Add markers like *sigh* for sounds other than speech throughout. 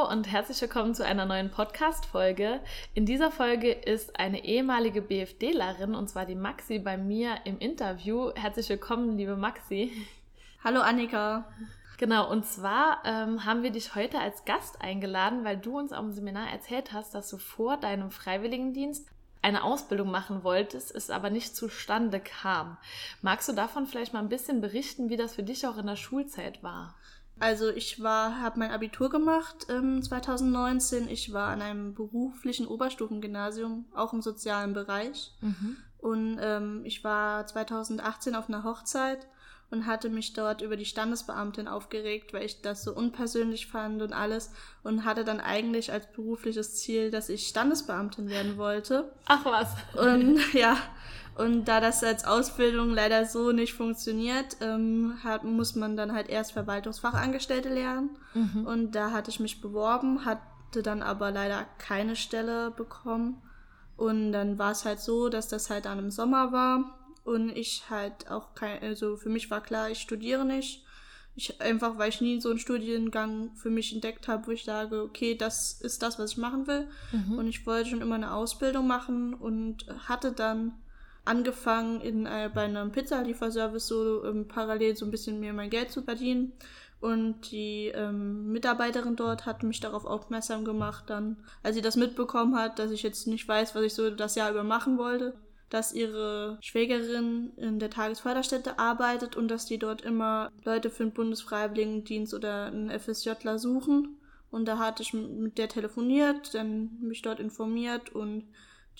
Hallo und herzlich willkommen zu einer neuen Podcast-Folge. In dieser Folge ist eine ehemalige BFDlerin, und zwar die Maxi, bei mir im Interview. Herzlich willkommen, liebe Maxi. Hallo Annika. Genau, und zwar ähm, haben wir dich heute als Gast eingeladen, weil du uns am Seminar erzählt hast, dass du vor deinem Freiwilligendienst eine Ausbildung machen wolltest, es aber nicht zustande kam. Magst du davon vielleicht mal ein bisschen berichten, wie das für dich auch in der Schulzeit war? Also ich war, habe mein Abitur gemacht ähm, 2019. Ich war an einem beruflichen Oberstufengymnasium, auch im sozialen Bereich. Mhm. Und ähm, ich war 2018 auf einer Hochzeit und hatte mich dort über die Standesbeamtin aufgeregt, weil ich das so unpersönlich fand und alles und hatte dann eigentlich als berufliches Ziel, dass ich Standesbeamtin werden wollte. Ach was. Und *laughs* *laughs* ja, und da das als Ausbildung leider so nicht funktioniert, ähm, hat, muss man dann halt erst Verwaltungsfachangestellte lernen. Mhm. Und da hatte ich mich beworben, hatte dann aber leider keine Stelle bekommen. Und dann war es halt so, dass das halt dann im Sommer war und ich halt auch kein, also für mich war klar, ich studiere nicht. Ich einfach, weil ich nie so einen Studiengang für mich entdeckt habe, wo ich sage, okay, das ist das, was ich machen will. Mhm. Und ich wollte schon immer eine Ausbildung machen und hatte dann angefangen, in, äh, bei einem Pizzalieferservice so ähm, parallel so ein bisschen mir mein Geld zu verdienen. Und die ähm, Mitarbeiterin dort hat mich darauf aufmerksam gemacht, dann, als sie das mitbekommen hat, dass ich jetzt nicht weiß, was ich so das Jahr über machen wollte, dass ihre Schwägerin in der Tagesförderstätte arbeitet und dass die dort immer Leute für den Bundesfreiwilligendienst oder einen FSJler suchen. Und da hatte ich mit der telefoniert, dann mich dort informiert und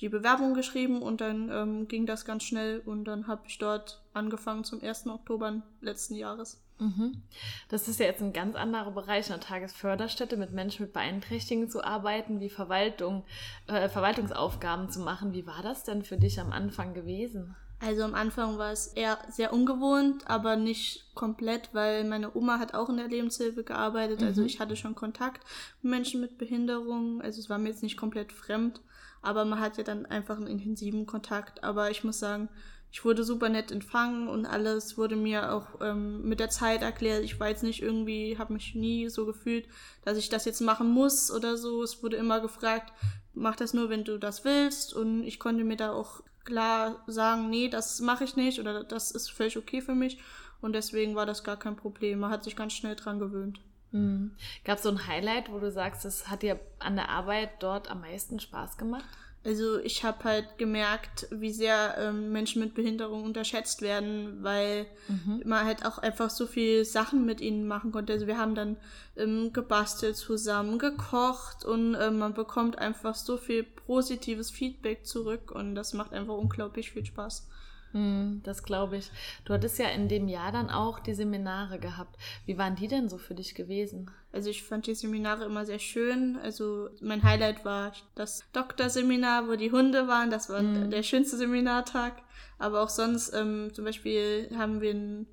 die Bewerbung geschrieben und dann ähm, ging das ganz schnell und dann habe ich dort angefangen zum 1. Oktober letzten Jahres. Mhm. Das ist ja jetzt ein ganz anderer Bereich in der Tagesförderstätte, mit Menschen mit Beeinträchtigungen zu arbeiten, wie Verwaltung, äh, Verwaltungsaufgaben zu machen. Wie war das denn für dich am Anfang gewesen? Also am Anfang war es eher sehr ungewohnt, aber nicht komplett, weil meine Oma hat auch in der Lebenshilfe gearbeitet. Also mhm. Also ich hatte schon Kontakt mit Menschen mit Behinderung. Also es war mir jetzt nicht komplett fremd. Aber man hat ja dann einfach einen intensiven Kontakt. Aber ich muss sagen, ich wurde super nett empfangen und alles wurde mir auch ähm, mit der Zeit erklärt. Ich war jetzt nicht irgendwie, habe mich nie so gefühlt, dass ich das jetzt machen muss oder so. Es wurde immer gefragt, mach das nur, wenn du das willst. Und ich konnte mir da auch klar sagen, nee, das mache ich nicht oder das ist völlig okay für mich. Und deswegen war das gar kein Problem. Man hat sich ganz schnell dran gewöhnt. Mhm. Gab es so ein Highlight, wo du sagst, es hat dir an der Arbeit dort am meisten Spaß gemacht? Also ich habe halt gemerkt, wie sehr ähm, Menschen mit Behinderung unterschätzt werden, weil mhm. man halt auch einfach so viel Sachen mit ihnen machen konnte. Also wir haben dann ähm, gebastelt zusammen, gekocht und ähm, man bekommt einfach so viel positives Feedback zurück und das macht einfach unglaublich viel Spaß. Hm, das glaube ich. Du hattest ja in dem Jahr dann auch die Seminare gehabt. Wie waren die denn so für dich gewesen? Also ich fand die Seminare immer sehr schön. Also mein Highlight war das Doktorseminar, wo die Hunde waren. Das war mhm. der schönste Seminartag. Aber auch sonst, ähm, zum Beispiel haben wir ein,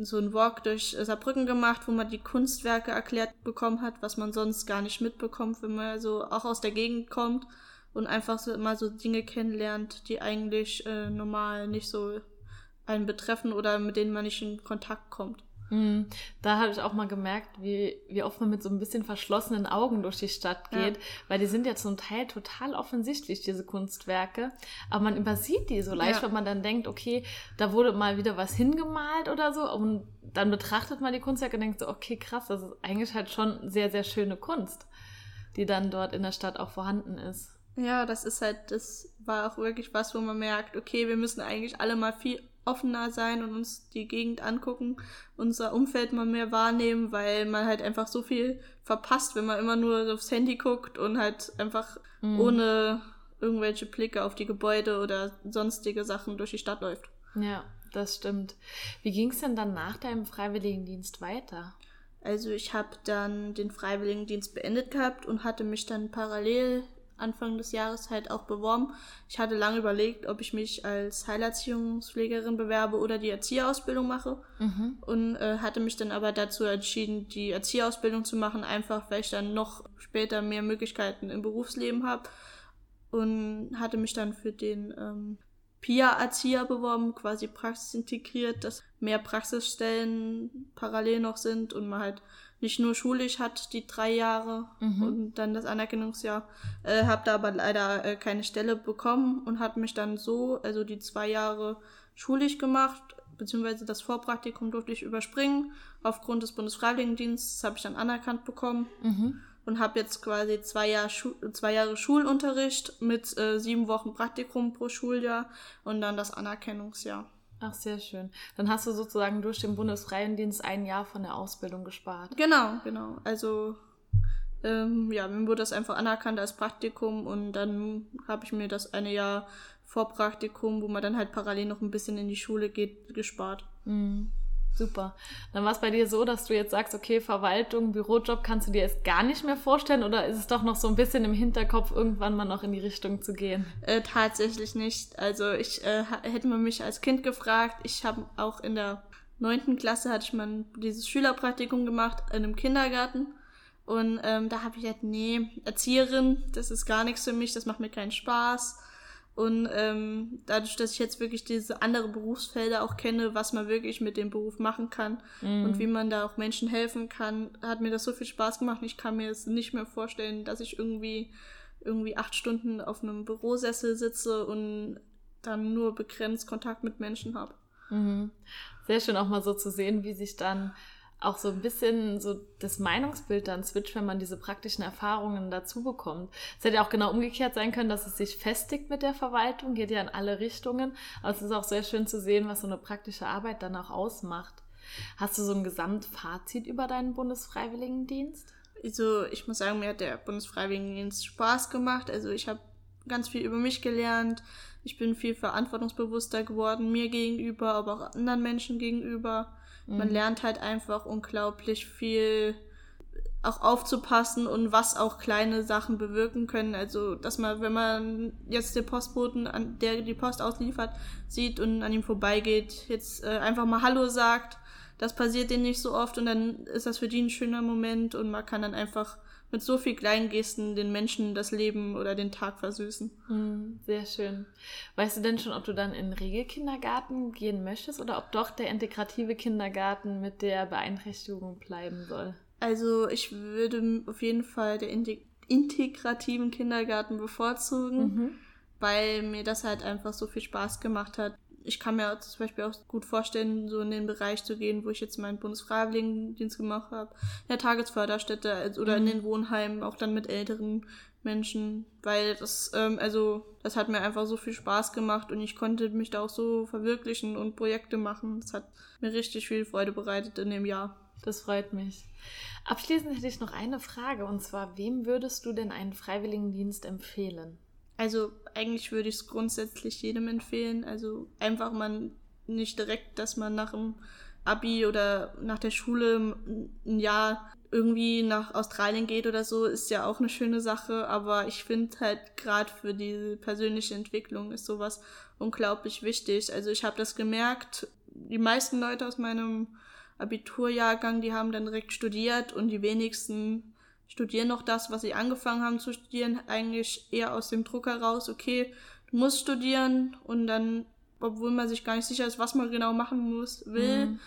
so einen Walk durch Saarbrücken gemacht, wo man die Kunstwerke erklärt bekommen hat, was man sonst gar nicht mitbekommt, wenn man so auch aus der Gegend kommt und einfach so immer so Dinge kennenlernt, die eigentlich äh, normal nicht so einen betreffen oder mit denen man nicht in Kontakt kommt. Mhm. Da habe ich auch mal gemerkt, wie, wie oft man mit so ein bisschen verschlossenen Augen durch die Stadt geht, ja. weil die sind ja zum Teil total offensichtlich, diese Kunstwerke, aber man übersieht die so leicht, ja. weil man dann denkt, okay, da wurde mal wieder was hingemalt oder so und dann betrachtet man die Kunstwerke und denkt so, okay, krass, das ist eigentlich halt schon sehr, sehr schöne Kunst, die dann dort in der Stadt auch vorhanden ist. Ja, das ist halt, das war auch wirklich was, wo man merkt, okay, wir müssen eigentlich alle mal viel offener sein und uns die Gegend angucken, unser Umfeld mal mehr wahrnehmen, weil man halt einfach so viel verpasst, wenn man immer nur aufs Handy guckt und halt einfach mhm. ohne irgendwelche Blicke auf die Gebäude oder sonstige Sachen durch die Stadt läuft. Ja, das stimmt. Wie ging es denn dann nach deinem Freiwilligendienst weiter? Also ich habe dann den Freiwilligendienst beendet gehabt und hatte mich dann parallel Anfang des Jahres halt auch beworben. Ich hatte lange überlegt, ob ich mich als Heilerziehungspflegerin bewerbe oder die Erzieherausbildung mache. Mhm. Und äh, hatte mich dann aber dazu entschieden, die Erzieherausbildung zu machen, einfach weil ich dann noch später mehr Möglichkeiten im Berufsleben habe. Und hatte mich dann für den ähm, PIA-Erzieher beworben, quasi praxisintegriert, dass mehr Praxisstellen parallel noch sind und man halt nicht nur schulisch hat, die drei Jahre mhm. und dann das Anerkennungsjahr. Äh, habe da aber leider äh, keine Stelle bekommen und hat mich dann so, also die zwei Jahre schulisch gemacht, beziehungsweise das Vorpraktikum durfte ich überspringen. Aufgrund des Bundesfreiwilligendienstes habe ich dann anerkannt bekommen. Mhm und habe jetzt quasi zwei, Jahr zwei Jahre Schulunterricht mit äh, sieben Wochen Praktikum pro Schuljahr und dann das Anerkennungsjahr. Ach, sehr schön. Dann hast du sozusagen durch den Bundesfreiendienst ein Jahr von der Ausbildung gespart. Genau, genau. Also ähm, ja, mir wurde das einfach anerkannt als Praktikum und dann habe ich mir das eine Jahr Vorpraktikum, wo man dann halt parallel noch ein bisschen in die Schule geht, gespart. Mhm. Super. Dann war es bei dir so, dass du jetzt sagst, okay, Verwaltung, Bürojob kannst du dir jetzt gar nicht mehr vorstellen oder ist es doch noch so ein bisschen im Hinterkopf, irgendwann mal noch in die Richtung zu gehen? Äh, tatsächlich nicht. Also ich äh, hätte man mich als Kind gefragt, ich habe auch in der neunten Klasse hatte ich mal dieses Schülerpraktikum gemacht in einem Kindergarten. Und ähm, da habe ich halt, nee, Erzieherin, das ist gar nichts für mich, das macht mir keinen Spaß. Und ähm, dadurch, dass ich jetzt wirklich diese andere Berufsfelder auch kenne, was man wirklich mit dem Beruf machen kann mm. und wie man da auch Menschen helfen kann, hat mir das so viel Spaß gemacht. Ich kann mir es nicht mehr vorstellen, dass ich irgendwie irgendwie acht Stunden auf einem Bürosessel sitze und dann nur begrenzt Kontakt mit Menschen habe. Mhm. Sehr schön auch mal so zu sehen, wie sich dann auch so ein bisschen so das Meinungsbild dann switcht, wenn man diese praktischen Erfahrungen dazu bekommt. Es hätte ja auch genau umgekehrt sein können, dass es sich festigt mit der Verwaltung, geht ja in alle Richtungen. Aber es ist auch sehr schön zu sehen, was so eine praktische Arbeit dann auch ausmacht. Hast du so ein Gesamtfazit über deinen Bundesfreiwilligendienst? Also ich muss sagen, mir hat der Bundesfreiwilligendienst Spaß gemacht. Also ich habe ganz viel über mich gelernt. Ich bin viel verantwortungsbewusster geworden, mir gegenüber, aber auch anderen Menschen gegenüber. Mhm. Man lernt halt einfach unglaublich viel auch aufzupassen und was auch kleine Sachen bewirken können. Also, dass man, wenn man jetzt den Postboten, an der die Post ausliefert, sieht und an ihm vorbeigeht, jetzt äh, einfach mal Hallo sagt, das passiert denen nicht so oft und dann ist das für die ein schöner Moment und man kann dann einfach mit so viel kleinen Gesten den Menschen das Leben oder den Tag versüßen. Hm, sehr schön. Weißt du denn schon, ob du dann in den Regelkindergarten gehen möchtest oder ob doch der integrative Kindergarten mit der Beeinträchtigung bleiben soll? Also ich würde auf jeden Fall der integrativen Kindergarten bevorzugen, mhm. weil mir das halt einfach so viel Spaß gemacht hat ich kann mir zum Beispiel auch gut vorstellen, so in den Bereich zu gehen, wo ich jetzt meinen Bundesfreiwilligendienst gemacht habe, in der Tagesförderstätte oder in mhm. den Wohnheimen, auch dann mit älteren Menschen, weil das, ähm, also, das hat mir einfach so viel Spaß gemacht und ich konnte mich da auch so verwirklichen und Projekte machen. Das hat mir richtig viel Freude bereitet in dem Jahr. Das freut mich. Abschließend hätte ich noch eine Frage und zwar, wem würdest du denn einen Freiwilligendienst empfehlen? Also eigentlich würde ich es grundsätzlich jedem empfehlen. Also einfach mal nicht direkt, dass man nach dem Abi oder nach der Schule ein Jahr irgendwie nach Australien geht oder so, ist ja auch eine schöne Sache. Aber ich finde halt gerade für die persönliche Entwicklung ist sowas unglaublich wichtig. Also ich habe das gemerkt, die meisten Leute aus meinem Abiturjahrgang, die haben dann direkt studiert und die wenigsten studieren noch das, was sie angefangen haben zu studieren, eigentlich eher aus dem Druck heraus, okay, du musst studieren und dann, obwohl man sich gar nicht sicher ist, was man genau machen muss, will, mhm.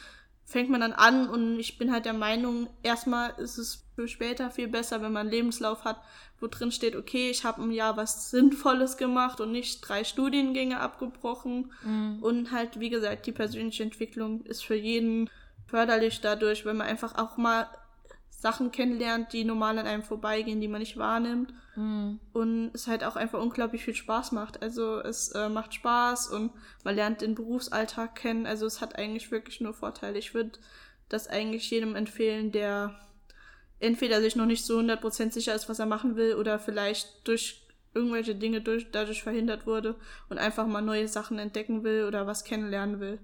fängt man dann an und ich bin halt der Meinung, erstmal ist es für später viel besser, wenn man einen Lebenslauf hat, wo drin steht, okay, ich habe ein Jahr was Sinnvolles gemacht und nicht drei Studiengänge abgebrochen. Mhm. Und halt, wie gesagt, die persönliche Entwicklung ist für jeden förderlich dadurch, wenn man einfach auch mal Sachen kennenlernt, die normal an einem vorbeigehen, die man nicht wahrnimmt. Mhm. Und es halt auch einfach unglaublich viel Spaß macht. Also es äh, macht Spaß und man lernt den Berufsalltag kennen. Also es hat eigentlich wirklich nur Vorteile. Ich würde das eigentlich jedem empfehlen, der entweder sich noch nicht so 100% sicher ist, was er machen will, oder vielleicht durch irgendwelche Dinge durch, dadurch verhindert wurde und einfach mal neue Sachen entdecken will oder was kennenlernen will.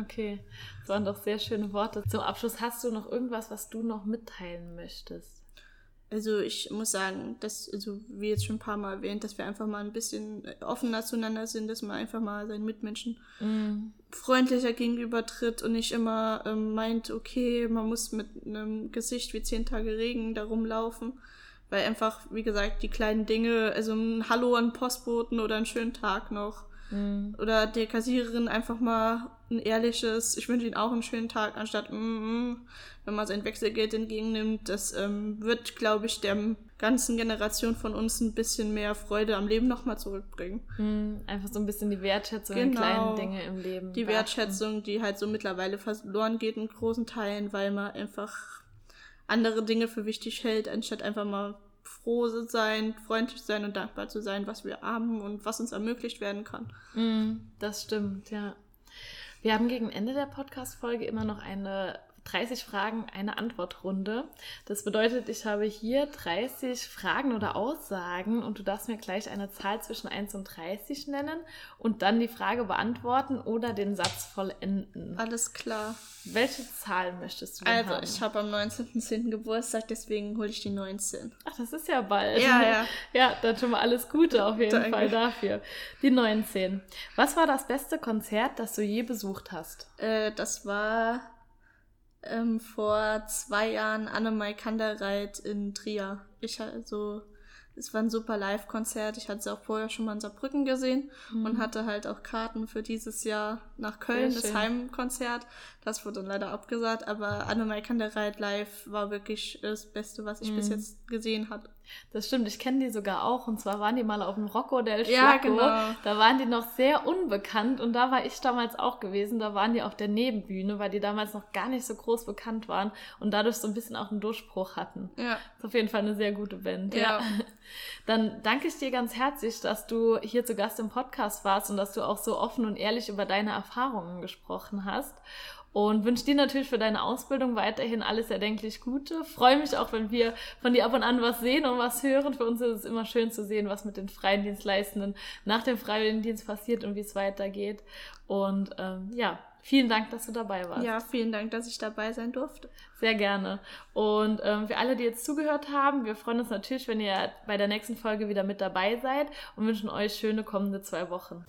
Okay, das waren doch sehr schöne Worte. Zum Abschluss hast du noch irgendwas, was du noch mitteilen möchtest? Also ich muss sagen, dass, also wie jetzt schon ein paar Mal erwähnt, dass wir einfach mal ein bisschen offener zueinander sind, dass man einfach mal seinen Mitmenschen mm. freundlicher gegenübertritt und nicht immer ähm, meint, okay, man muss mit einem Gesicht wie zehn Tage Regen da rumlaufen. Weil einfach, wie gesagt, die kleinen Dinge, also ein Hallo an Postboten oder einen schönen Tag noch, Mhm. Oder der Kassiererin einfach mal ein ehrliches, ich wünsche Ihnen auch einen schönen Tag, anstatt, mm, mm, wenn man sein Wechselgeld entgegennimmt. Das ähm, wird, glaube ich, der ganzen Generation von uns ein bisschen mehr Freude am Leben nochmal zurückbringen. Mhm, einfach so ein bisschen die Wertschätzung genau. in kleinen Dinge im Leben. Die Wertschätzung, die halt so mittlerweile verloren geht in großen Teilen, weil man einfach andere Dinge für wichtig hält, anstatt einfach mal froh sein, freundlich sein und dankbar zu sein, was wir haben und was uns ermöglicht werden kann. Mm, das stimmt, ja. Wir haben gegen Ende der Podcast-Folge immer noch eine 30 Fragen, eine Antwortrunde. Das bedeutet, ich habe hier 30 Fragen oder Aussagen und du darfst mir gleich eine Zahl zwischen 1 und 30 nennen und dann die Frage beantworten oder den Satz vollenden. Alles klar. Welche Zahl möchtest du denn Also, haben? ich habe am 19.10. Geburtstag, deswegen hole ich die 19. Ach, das ist ja bald. Ja, ja. *laughs* Ja, dann schon mal alles Gute auf jeden Danke. Fall dafür. Die 19. Was war das beste Konzert, das du je besucht hast? Äh, das war ähm, vor zwei Jahren Annemai Kandereit in Trier. Ich also es war ein super Live-Konzert. Ich hatte sie auch vorher schon mal in Saarbrücken gesehen mhm. und hatte halt auch Karten für dieses Jahr nach Köln, das Heimkonzert. Das wurde dann leider abgesagt, aber Annemai Kandereit live war wirklich das Beste, was ich mhm. bis jetzt gesehen habe. Das stimmt, ich kenne die sogar auch. Und zwar waren die mal auf dem Rocco del Flaco. Ja, genau. Da waren die noch sehr unbekannt und da war ich damals auch gewesen. Da waren die auf der Nebenbühne, weil die damals noch gar nicht so groß bekannt waren und dadurch so ein bisschen auch einen Durchbruch hatten. Ja. Ist auf jeden Fall eine sehr gute Band. Ja. ja. *laughs* Dann danke ich dir ganz herzlich, dass du hier zu Gast im Podcast warst und dass du auch so offen und ehrlich über deine Erfahrungen gesprochen hast und wünsche dir natürlich für deine Ausbildung weiterhin alles erdenklich Gute. Freue mich auch, wenn wir von dir ab und an was sehen und was hören. Für uns ist es immer schön zu sehen, was mit den freien Dienstleistenden nach dem Freiwilligendienst passiert und wie es weitergeht. Und ähm, ja, vielen Dank, dass du dabei warst. Ja, vielen Dank, dass ich dabei sein durfte. Sehr gerne. Und ähm, für alle, die jetzt zugehört haben, wir freuen uns natürlich, wenn ihr bei der nächsten Folge wieder mit dabei seid und wünschen euch schöne kommende zwei Wochen.